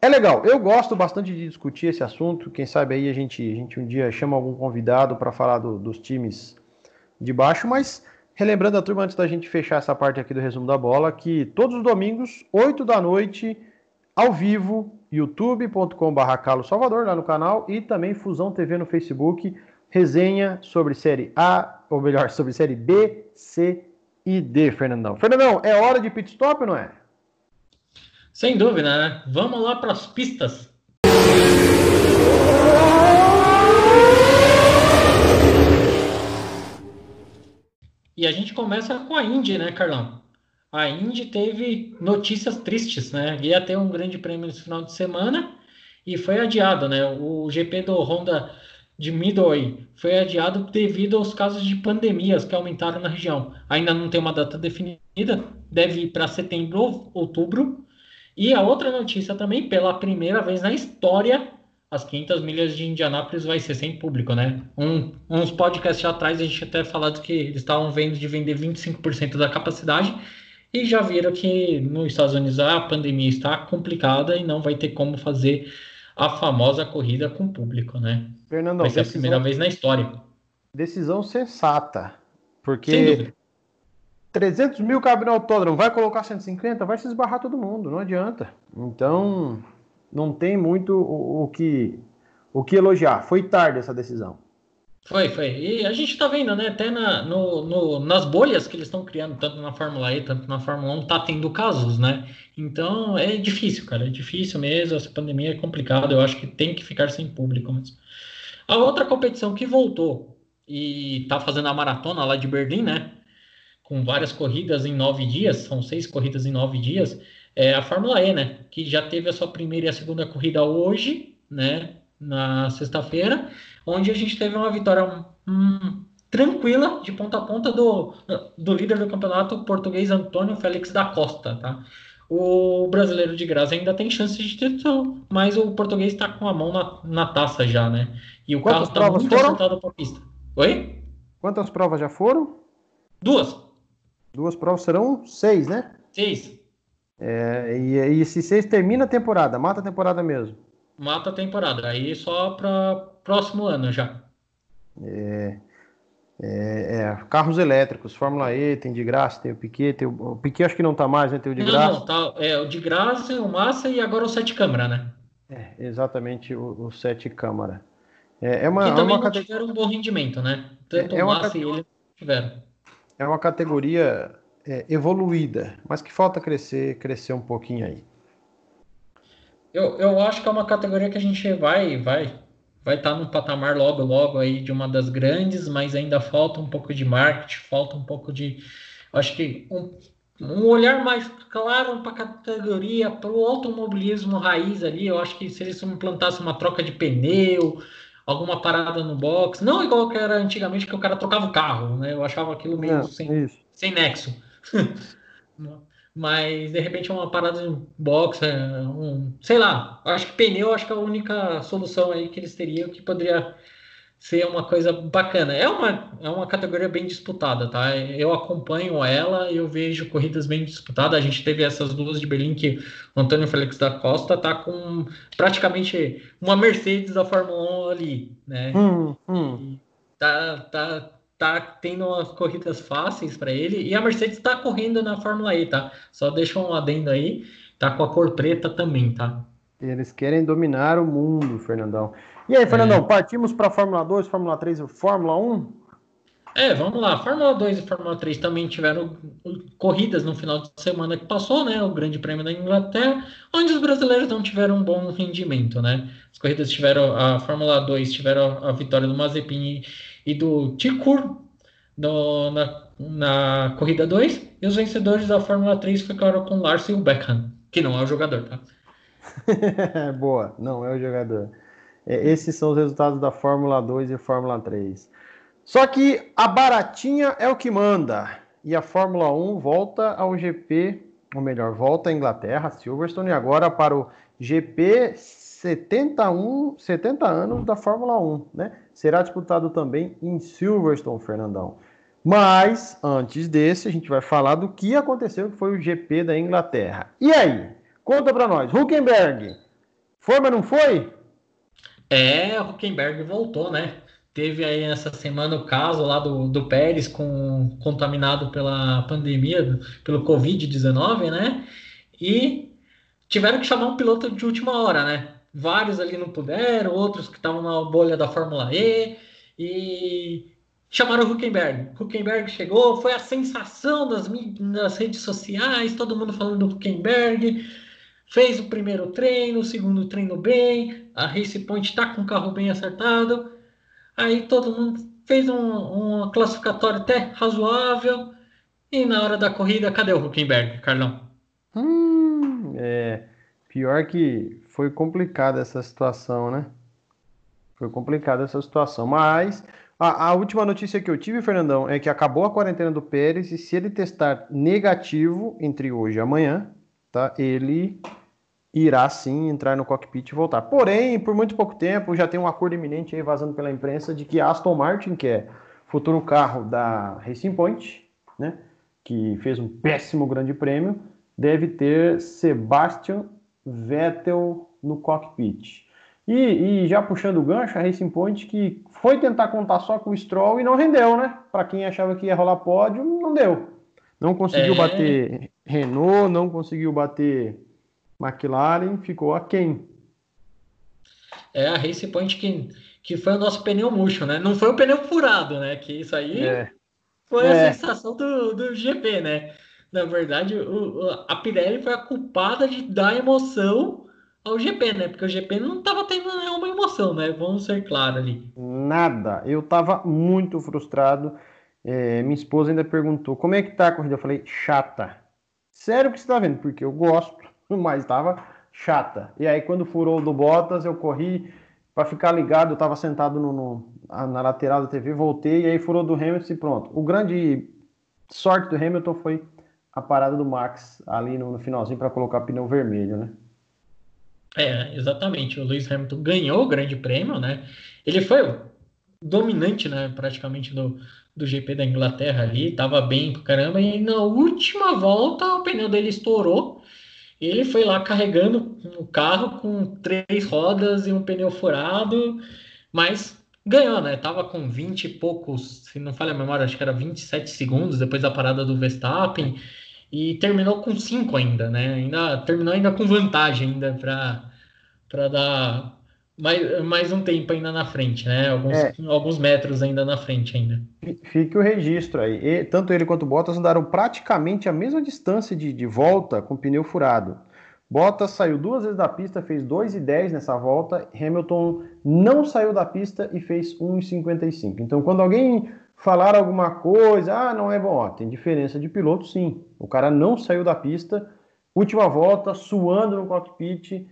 É legal, eu gosto bastante de discutir esse assunto. Quem sabe aí a gente, a gente um dia chama algum convidado para falar do, dos times de baixo, mas relembrando a turma antes da gente fechar essa parte aqui do resumo da bola, que todos os domingos, 8 da noite, ao vivo, youtube.com.br Salvador lá no canal e também Fusão TV no Facebook, resenha sobre série A, ou melhor, sobre série B, C e D, Fernandão. Fernandão, é hora de pit stop, não é? Sem dúvida, né? Vamos lá para as pistas. E a gente começa com a Indy, né, Carlão? A Indy teve notícias tristes, né? Ia ter um grande prêmio nesse final de semana e foi adiado, né? O GP do Honda de Midway foi adiado devido aos casos de pandemias que aumentaram na região. Ainda não tem uma data definida, deve ir para setembro ou outubro. E a outra notícia também, pela primeira vez na história, as 500 milhas de Indianápolis vai ser sem público, né? Um, uns podcasts atrás a gente até falado que eles estavam vendo de vender 25% da capacidade e já viram que nos Estados Unidos a pandemia está complicada e não vai ter como fazer a famosa corrida com público, né? Fernando, vai ser decisão, a primeira vez na história. Decisão sensata, porque 300 mil cabe no autódromo, vai colocar 150, vai se esbarrar todo mundo, não adianta. Então, não tem muito o, o, que, o que elogiar. Foi tarde essa decisão. Foi, foi. E a gente tá vendo, né? Até na, no, no, nas bolhas que eles estão criando, tanto na Fórmula E, tanto na Fórmula 1, tá tendo casos, né? Então é difícil, cara. É difícil mesmo. Essa pandemia é complicada. Eu acho que tem que ficar sem público mesmo. A outra competição que voltou e tá fazendo a maratona lá de Berlim, né? Com várias corridas em nove dias, são seis corridas em nove dias é a Fórmula E, né? Que já teve a sua primeira e a segunda corrida hoje, né? Na sexta-feira, onde a gente teve uma vitória hum, tranquila de ponta a ponta do, do líder do campeonato, português Antônio Félix da Costa, tá? O brasileiro de graça ainda tem chance de título, mas o português está com a mão na, na taça já, né? E o Quantas carro está muito foram? acertado para a pista. Oi? Quantas provas já foram? Duas. Duas provas serão seis, né? Seis. É, e, e se seis termina a temporada, mata a temporada mesmo. Mata a temporada, aí só para próximo ano já. É, é, é, carros elétricos, Fórmula E tem de graça, tem o Piquet, tem o, o Piquet acho que não tá mais, né? Tem o de não, graça. Não, tá, é o de graça, o Massa e agora o sete câmara, né? É, exatamente o, o sete câmara. É, é uma, que é também uma não tiveram um bom rendimento, né? Tanto é, é o Massa e ele tiveram. É uma categoria é, evoluída, mas que falta crescer, crescer um pouquinho aí. Eu, eu acho que é uma categoria que a gente vai vai vai estar tá num patamar logo logo aí de uma das grandes, mas ainda falta um pouco de marketing, falta um pouco de acho que um, um olhar mais claro para a categoria, para o automobilismo raiz ali. Eu acho que se eles implantassem uma troca de pneu, alguma parada no box, não igual que era antigamente que o cara trocava o carro, né? Eu achava aquilo meio sem, sem nexo. Mas de repente é uma parada de box, é, um, sei lá, acho que pneu acho que é a única solução aí que eles teriam que poderia ser uma coisa bacana. É uma, é uma categoria bem disputada, tá? Eu acompanho ela, eu vejo corridas bem disputadas. A gente teve essas duas de Berlim que o Antônio Félix da Costa tá com praticamente uma Mercedes da Fórmula 1 ali, né? Hum, hum. Tá, tá, tá tendo umas corridas fáceis para ele e a Mercedes está correndo na Fórmula E, tá? Só deixa um adendo aí, tá com a cor preta também, tá? Eles querem dominar o mundo, Fernandão. E aí, Fernandão, é. partimos para Fórmula 2, Fórmula 3 e Fórmula 1? É, vamos lá. Fórmula 2 e Fórmula 3 também tiveram corridas no final de semana que passou, né? O Grande Prêmio da Inglaterra, onde os brasileiros não tiveram um bom rendimento, né? As corridas tiveram, a Fórmula 2 tiveram a vitória do Mazepin e do Tikur no, na, na corrida 2, e os vencedores da Fórmula 3 ficaram com Lars e o Beckham, que não é o jogador, tá? Boa, não é o jogador. É, esses são os resultados da Fórmula 2 e Fórmula 3. Só que a baratinha é o que manda. E a Fórmula 1 volta ao GP, ou melhor, volta à Inglaterra, Silverstone, e agora para o GP 71, 70 anos da Fórmula 1, né? será disputado também em Silverstone, Fernandão. Mas, antes desse, a gente vai falar do que aconteceu, que foi o GP da Inglaterra. E aí? Conta para nós. Huckenberg, foi, mas não foi? É, o Huckenberg voltou, né? teve aí essa semana o caso lá do, do Pérez com, contaminado pela pandemia, pelo Covid-19, né? E tiveram que chamar um piloto de última hora, né? Vários ali não puderam, outros que estavam na bolha da Fórmula E, e chamaram o Huckenberg. Huckenberg chegou, foi a sensação das, das redes sociais, todo mundo falando do Huckenberg. Fez o primeiro treino, o segundo treino bem, a Race Point está com o carro bem acertado. Aí todo mundo fez um, uma classificatória até razoável. E na hora da corrida, cadê o Huckenberg, Carlão? Hum, é, pior que foi complicada essa situação, né? Foi complicada essa situação. Mas a, a, última notícia que eu tive, Fernandão, é que acabou a quarentena do Pérez e se ele testar negativo entre hoje e amanhã, tá? Ele irá sim entrar no cockpit e voltar. Porém, por muito pouco tempo, já tem um acordo iminente aí vazando pela imprensa de que Aston Martin, que é futuro carro da Racing Point, né, que fez um péssimo grande prêmio, deve ter Sebastian Vettel no cockpit. E, e, já puxando o gancho, a Racing Point que foi tentar contar só com o Stroll e não rendeu, né? Para quem achava que ia rolar pódio, não deu. Não conseguiu é... bater Renault, não conseguiu bater McLaren, ficou aquém. É a Racing Point que, que foi o nosso pneu murcho, né? Não foi o pneu furado, né? Que isso aí é. foi é. a sensação do, do GP, né? Na verdade, o, a Pirelli foi a culpada de dar emoção ao GP, né? Porque o GP não estava tendo nenhuma emoção, né? Vamos ser claros ali. Nada. Eu estava muito frustrado. É, minha esposa ainda perguntou como é que tá a corrida. Eu falei, chata. Sério que você está vendo? Porque eu gosto, mas estava chata. E aí, quando furou do Bottas, eu corri para ficar ligado. Eu estava sentado no, no, na lateral da TV, voltei e aí furou do Hamilton e pronto. O grande sorte do Hamilton foi a parada do Max ali no, no finalzinho para colocar pneu vermelho, né? É, exatamente. O Lewis Hamilton ganhou o grande prêmio, né? Ele foi dominante, né, praticamente do, do GP da Inglaterra ali, tava bem pro caramba, e na última volta o pneu dele estourou. Ele foi lá carregando o carro com três rodas e um pneu furado, mas ganhou, né? Tava com 20 e poucos, se não falha a memória, acho que era 27 segundos depois da parada do Verstappen e terminou com 5 ainda, né? Ainda terminou ainda com vantagem ainda para dar mais, mais um tempo ainda na frente, né? Alguns, é. alguns metros ainda na frente ainda. Fique o registro aí. E, tanto ele quanto o Bottas andaram praticamente a mesma distância de, de volta com pneu furado. Bottas saiu duas vezes da pista, fez 2,10 nessa volta. Hamilton não saiu da pista e fez 1,55. Então, quando alguém falar alguma coisa, ah, não é bom, ó, tem diferença de piloto, sim. O cara não saiu da pista, última volta, suando no cockpit,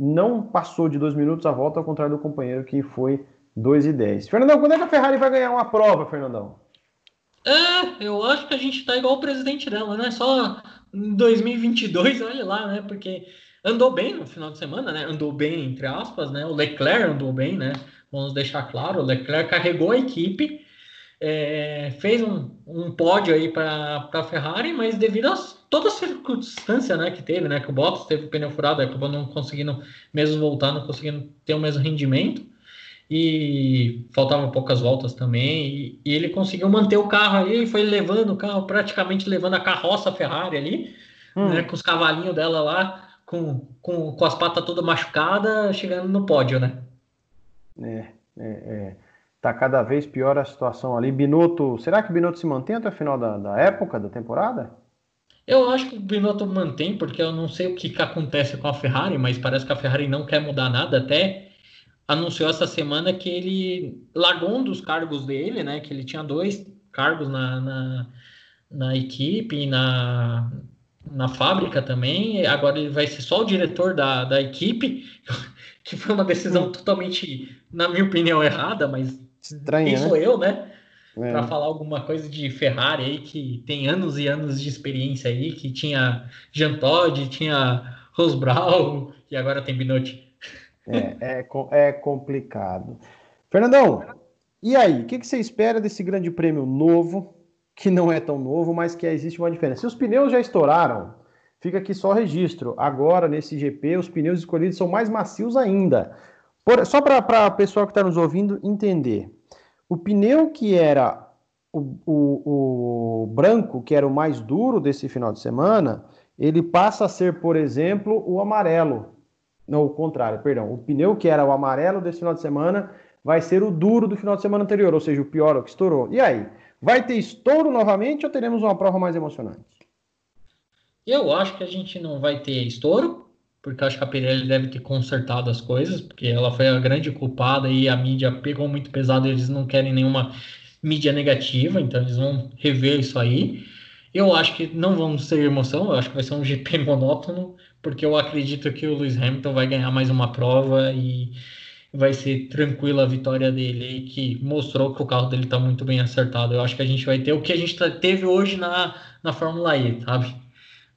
não passou de dois minutos a volta, ao contrário do companheiro que foi 2 e 10. Fernandão, quando é que a Ferrari vai ganhar uma prova, Fernandão? É, eu acho que a gente tá igual o presidente dela, né? Só em 2022, olha lá, né? Porque andou bem no final de semana, né? Andou bem, entre aspas, né? O Leclerc andou bem, né? Vamos deixar claro, o Leclerc carregou a equipe é, fez um, um pódio aí para a Ferrari, mas devido a toda a circunstância né, que teve, né, que o Bottas teve o pneu furado, acabou não conseguindo mesmo voltar, não conseguindo ter o mesmo rendimento, e faltavam poucas voltas também, e, e ele conseguiu manter o carro aí, foi levando o carro, praticamente levando a carroça Ferrari ali, hum. né, com os cavalinhos dela lá, com, com, com as patas todas machucadas, chegando no pódio, né? É, é, é. Tá cada vez pior a situação ali. Binotto, será que Binotto se mantém até o final da, da época, da temporada? Eu acho que o Binotto mantém, porque eu não sei o que, que acontece com a Ferrari, mas parece que a Ferrari não quer mudar nada. Até anunciou essa semana que ele largou um dos cargos dele, né? Que ele tinha dois cargos na, na, na equipe e na, na fábrica também. Agora ele vai ser só o diretor da, da equipe, que foi uma decisão hum. totalmente, na minha opinião, errada, mas Estranho, Quem né? sou eu, né? É. Para falar alguma coisa de Ferrari aí que tem anos e anos de experiência aí, que tinha Jean Todt, tinha Rose Brown e agora tem Binotto. É, é, é complicado. Fernandão, e aí? O que, que você espera desse grande prêmio novo, que não é tão novo, mas que existe uma diferença? Se os pneus já estouraram, fica aqui só registro. Agora, nesse GP, os pneus escolhidos são mais macios ainda. Por, só para o pessoal que está nos ouvindo entender. o pneu que era o, o, o branco, que era o mais duro desse final de semana, ele passa a ser, por exemplo, o amarelo. Não, o contrário, perdão. O pneu que era o amarelo desse final de semana vai ser o duro do final de semana anterior, ou seja, o pior, o que estourou. E aí? Vai ter estouro novamente ou teremos uma prova mais emocionante? Eu acho que a gente não vai ter estouro, porque acho que a Pirelli deve ter consertado as coisas, porque ela foi a grande culpada e a mídia pegou muito pesado, eles não querem nenhuma mídia negativa, então eles vão rever isso aí. Eu acho que não vão ser emoção, eu acho que vai ser um GP monótono, porque eu acredito que o Lewis Hamilton vai ganhar mais uma prova e vai ser tranquila a vitória dele, que mostrou que o carro dele está muito bem acertado. Eu acho que a gente vai ter o que a gente tá, teve hoje na, na Fórmula E, sabe?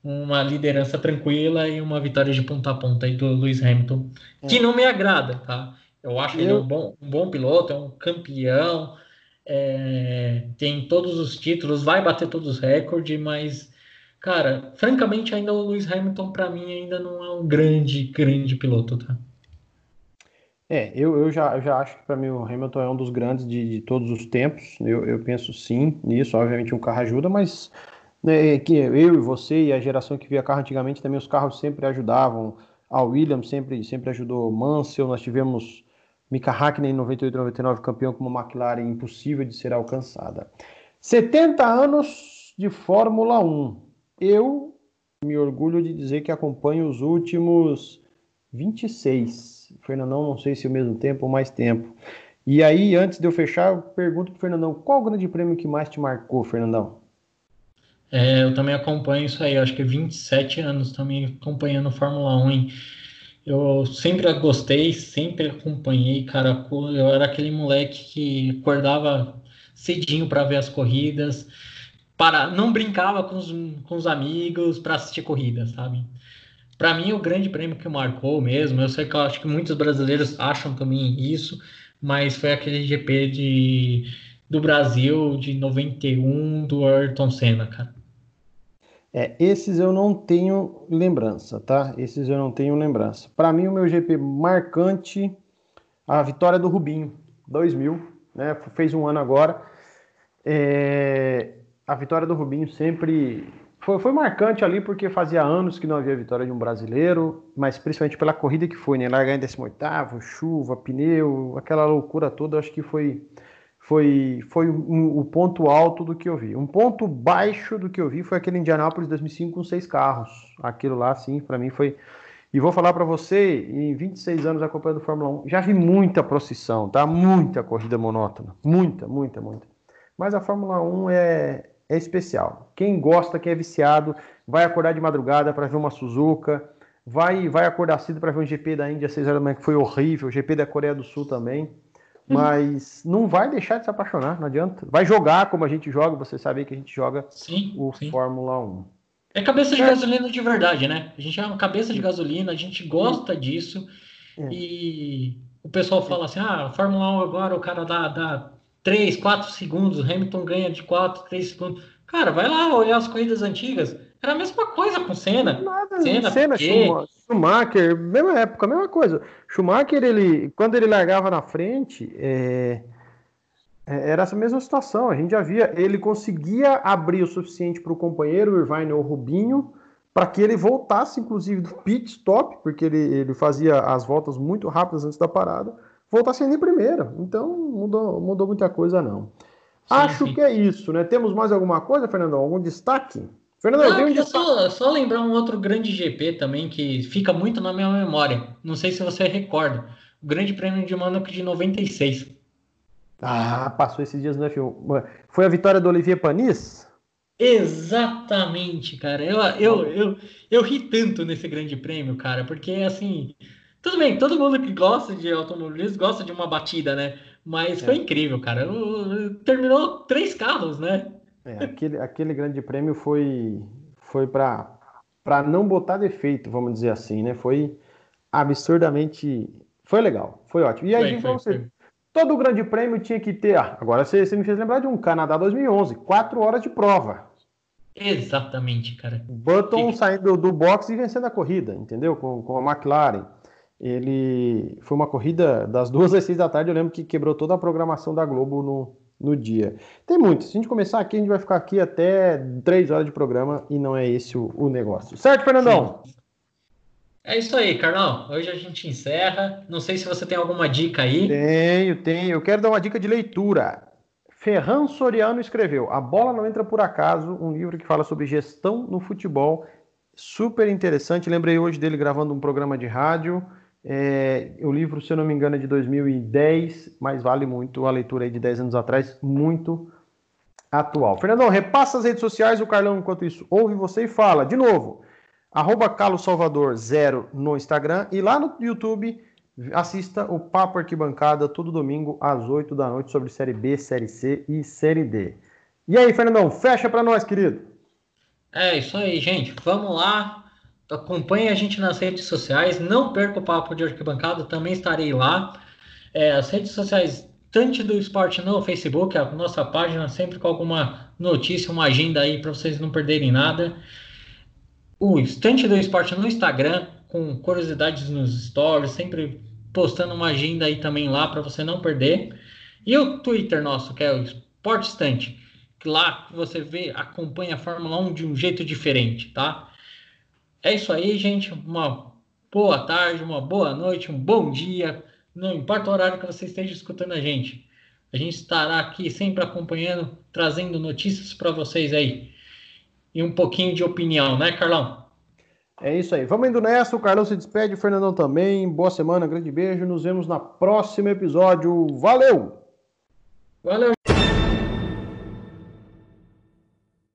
Uma liderança tranquila e uma vitória de ponta a ponta aí do Lewis Hamilton, que não me agrada, tá? Eu acho eu... ele um bom, um bom piloto, é um campeão, é, tem todos os títulos, vai bater todos os recordes, mas, cara, francamente, ainda o Lewis Hamilton, para mim, ainda não é um grande, grande piloto, tá? É, eu, eu, já, eu já acho que para mim o Hamilton é um dos grandes de, de todos os tempos. Eu, eu, penso sim nisso. Obviamente um carro ajuda, mas né, que eu e você e a geração que via carro antigamente também os carros sempre ajudavam. A Williams sempre, sempre ajudou Mansell. Nós tivemos Mika Hakkinen em 98 99 campeão com uma McLaren impossível de ser alcançada. 70 anos de Fórmula 1. Eu me orgulho de dizer que acompanho os últimos 26. Fernandão, não sei se o mesmo tempo ou mais tempo. E aí, antes de eu fechar, eu pergunto para Fernandão, qual o grande prêmio que mais te marcou, Fernandão? É, eu também acompanho isso aí, acho que 27 anos também acompanhando Fórmula 1. Eu sempre gostei, sempre acompanhei, cara. Eu era aquele moleque que acordava cedinho para ver as corridas, para não brincava com os, com os amigos para assistir corridas, sabe? Para mim, o grande prêmio que marcou mesmo, eu sei que eu acho que muitos brasileiros acham também isso, mas foi aquele GP de, do Brasil de 91 do Ayrton Senna, cara. É, esses eu não tenho lembrança, tá? Esses eu não tenho lembrança. Para mim, o meu GP marcante, a vitória do Rubinho, 2000, né? Fez um ano agora. É, a vitória do Rubinho sempre foi, foi, marcante ali porque fazia anos que não havia vitória de um brasileiro, mas principalmente pela corrida que foi, né? Largar em 18, chuva, pneu, aquela loucura toda, acho que foi foi, foi um, o ponto alto do que eu vi. Um ponto baixo do que eu vi foi aquele Indianápolis 2005 com seis carros. Aquilo lá, sim, para mim foi. E vou falar para você, em 26 anos acompanhando Fórmula 1, já vi muita procissão, tá? Muita corrida monótona. Muita, muita, muita. Mas a Fórmula 1 é, é especial. Quem gosta, quem é viciado, vai acordar de madrugada para ver uma Suzuka, vai, vai acordar cedo para ver um GP da Índia às 6 horas da manhã, que foi horrível, o GP da Coreia do Sul também. Uhum. mas não vai deixar de se apaixonar, não adianta. Vai jogar como a gente joga, você sabe que a gente joga sim, o sim. Fórmula 1. É cabeça de é. gasolina de verdade, né? A gente é uma cabeça de gasolina, a gente gosta disso. É. E o pessoal fala assim: ah, Fórmula 1 agora o cara dá, dá 3, 4 segundos, Hamilton ganha de 4, 3 segundos. Cara, vai lá olhar as corridas antigas. Era a mesma coisa com Senna. Nada, Senna, Senna Schumacher, mesma época, mesma coisa. Schumacher, ele, quando ele largava na frente, é, é, era essa mesma situação. A gente já via, ele conseguia abrir o suficiente para o companheiro, o Irvine ou o Rubinho, para que ele voltasse, inclusive, do pit stop, porque ele, ele fazia as voltas muito rápidas antes da parada, voltasse ainda em primeira. Então, mudou, mudou muita coisa, não. Sim, Acho sim. que é isso, né? Temos mais alguma coisa, Fernandão? Algum destaque? Fernando, Não, eu só, só lembrar um outro grande GP também que fica muito na minha memória. Não sei se você recorda. O Grande Prêmio de Mônaco de 96. Ah, passou esses dias no F1. Foi a vitória do Olivier Panis? Exatamente, cara. Eu, eu, eu, eu ri tanto nesse grande prêmio, cara, porque assim. Tudo bem, todo mundo que gosta de automobilismo gosta de uma batida, né? Mas é. foi incrível, cara. Terminou três carros, né? É, aquele, aquele grande prêmio foi, foi para não botar defeito, vamos dizer assim, né? Foi absurdamente. Foi legal, foi ótimo. E aí, foi, você, todo grande prêmio tinha que ter. Ah, agora você, você me fez lembrar de um Canadá 2011, quatro horas de prova. Exatamente, cara. Button que... saindo do box e vencendo a corrida, entendeu? Com, com a McLaren. ele foi uma corrida das duas às seis da tarde. Eu lembro que quebrou toda a programação da Globo no, no dia. Tem muito. Se a gente começar aqui, a gente vai ficar aqui até três horas de programa e não é esse o, o negócio. Certo, Fernandão? Sim. É isso aí, Carlão. Hoje a gente encerra. Não sei se você tem alguma dica aí. Tenho, tenho. Eu quero dar uma dica de leitura. Ferran Soriano escreveu A Bola Não Entra Por Acaso, um livro que fala sobre gestão no futebol. Super interessante. Lembrei hoje dele gravando um programa de rádio. É, o livro, se eu não me engano, é de 2010, mas vale muito a leitura aí de 10 anos atrás, muito atual. Fernandão, repassa as redes sociais, o Carlão, enquanto isso, ouve você e fala. De novo, arroba Carlos Salvador zero no Instagram e lá no YouTube assista o Papo Arquibancada todo domingo às 8 da noite sobre Série B, Série C e Série D. E aí, Fernandão, fecha para nós, querido. É isso aí, gente. Vamos lá. Acompanhe a gente nas redes sociais. Não perca o Papo de Arquibancada, também estarei lá. É, as redes sociais, tanto do esporte no Facebook, a nossa página, sempre com alguma notícia, uma agenda aí para vocês não perderem nada o Estante do Esporte no Instagram, com curiosidades nos stories, sempre postando uma agenda aí também lá para você não perder. E o Twitter nosso, que é o Esporte Estante, que lá você vê, acompanha a Fórmula 1 de um jeito diferente, tá? É isso aí, gente. Uma boa tarde, uma boa noite, um bom dia. Não importa o horário que você esteja escutando a gente. A gente estará aqui sempre acompanhando, trazendo notícias para vocês aí e um pouquinho de opinião, né, Carlão? É isso aí. Vamos indo nessa. O Carlão se despede, o Fernandão também. Boa semana, grande beijo. Nos vemos no próximo episódio. Valeu! Valeu!